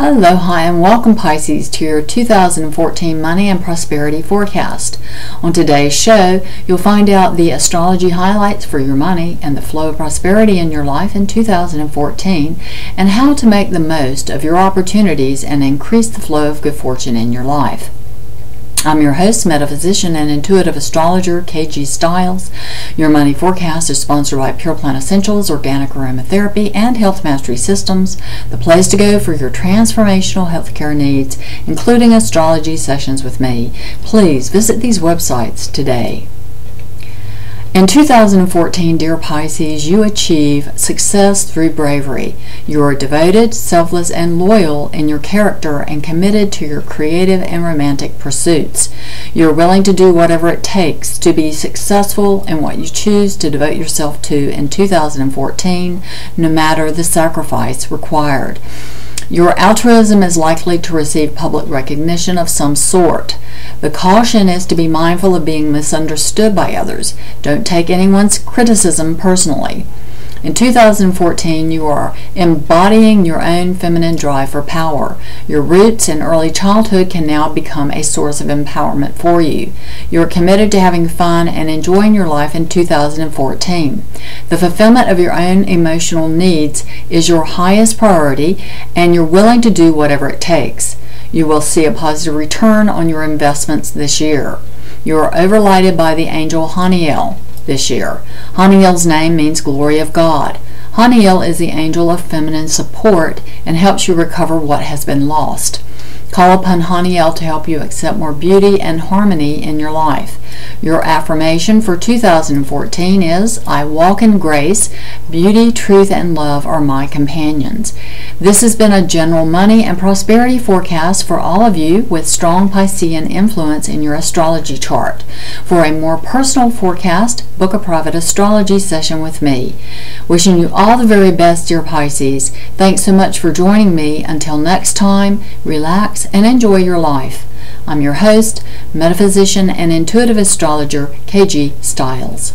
Aloha and welcome Pisces to your 2014 money and prosperity forecast. On today's show, you'll find out the astrology highlights for your money and the flow of prosperity in your life in 2014 and how to make the most of your opportunities and increase the flow of good fortune in your life. I'm your host, metaphysician, and intuitive astrologer, KG Stiles. Your money forecast is sponsored by Pure Plant Essentials, Organic Aromatherapy, and Health Mastery Systems, the place to go for your transformational healthcare needs, including astrology sessions with me. Please visit these websites today. In 2014, dear Pisces, you achieve success through bravery. You are devoted, selfless, and loyal in your character and committed to your creative and romantic pursuits. You are willing to do whatever it takes to be successful in what you choose to devote yourself to in 2014, no matter the sacrifice required. Your altruism is likely to receive public recognition of some sort. The caution is to be mindful of being misunderstood by others. Don't take anyone's criticism personally. In 2014, you are embodying your own feminine drive for power. Your roots in early childhood can now become a source of empowerment for you. You are committed to having fun and enjoying your life in 2014. The fulfillment of your own emotional needs is your highest priority, and you're willing to do whatever it takes. You will see a positive return on your investments this year. You are overlighted by the angel Haniel this year. Haniel's name means glory of God. Haniel is the angel of feminine support and helps you recover what has been lost. Call upon Haniel to help you accept more beauty and harmony in your life. Your affirmation for 2014 is I walk in grace, beauty, truth, and love are my companions. This has been a general money and prosperity forecast for all of you with strong Piscean influence in your astrology chart. For a more personal forecast, book a private astrology session with me. Wishing you all the very best, dear Pisces. Thanks so much for joining me. Until next time, relax and enjoy your life. I'm your host, metaphysician, and intuitive astrologer, KG Stiles.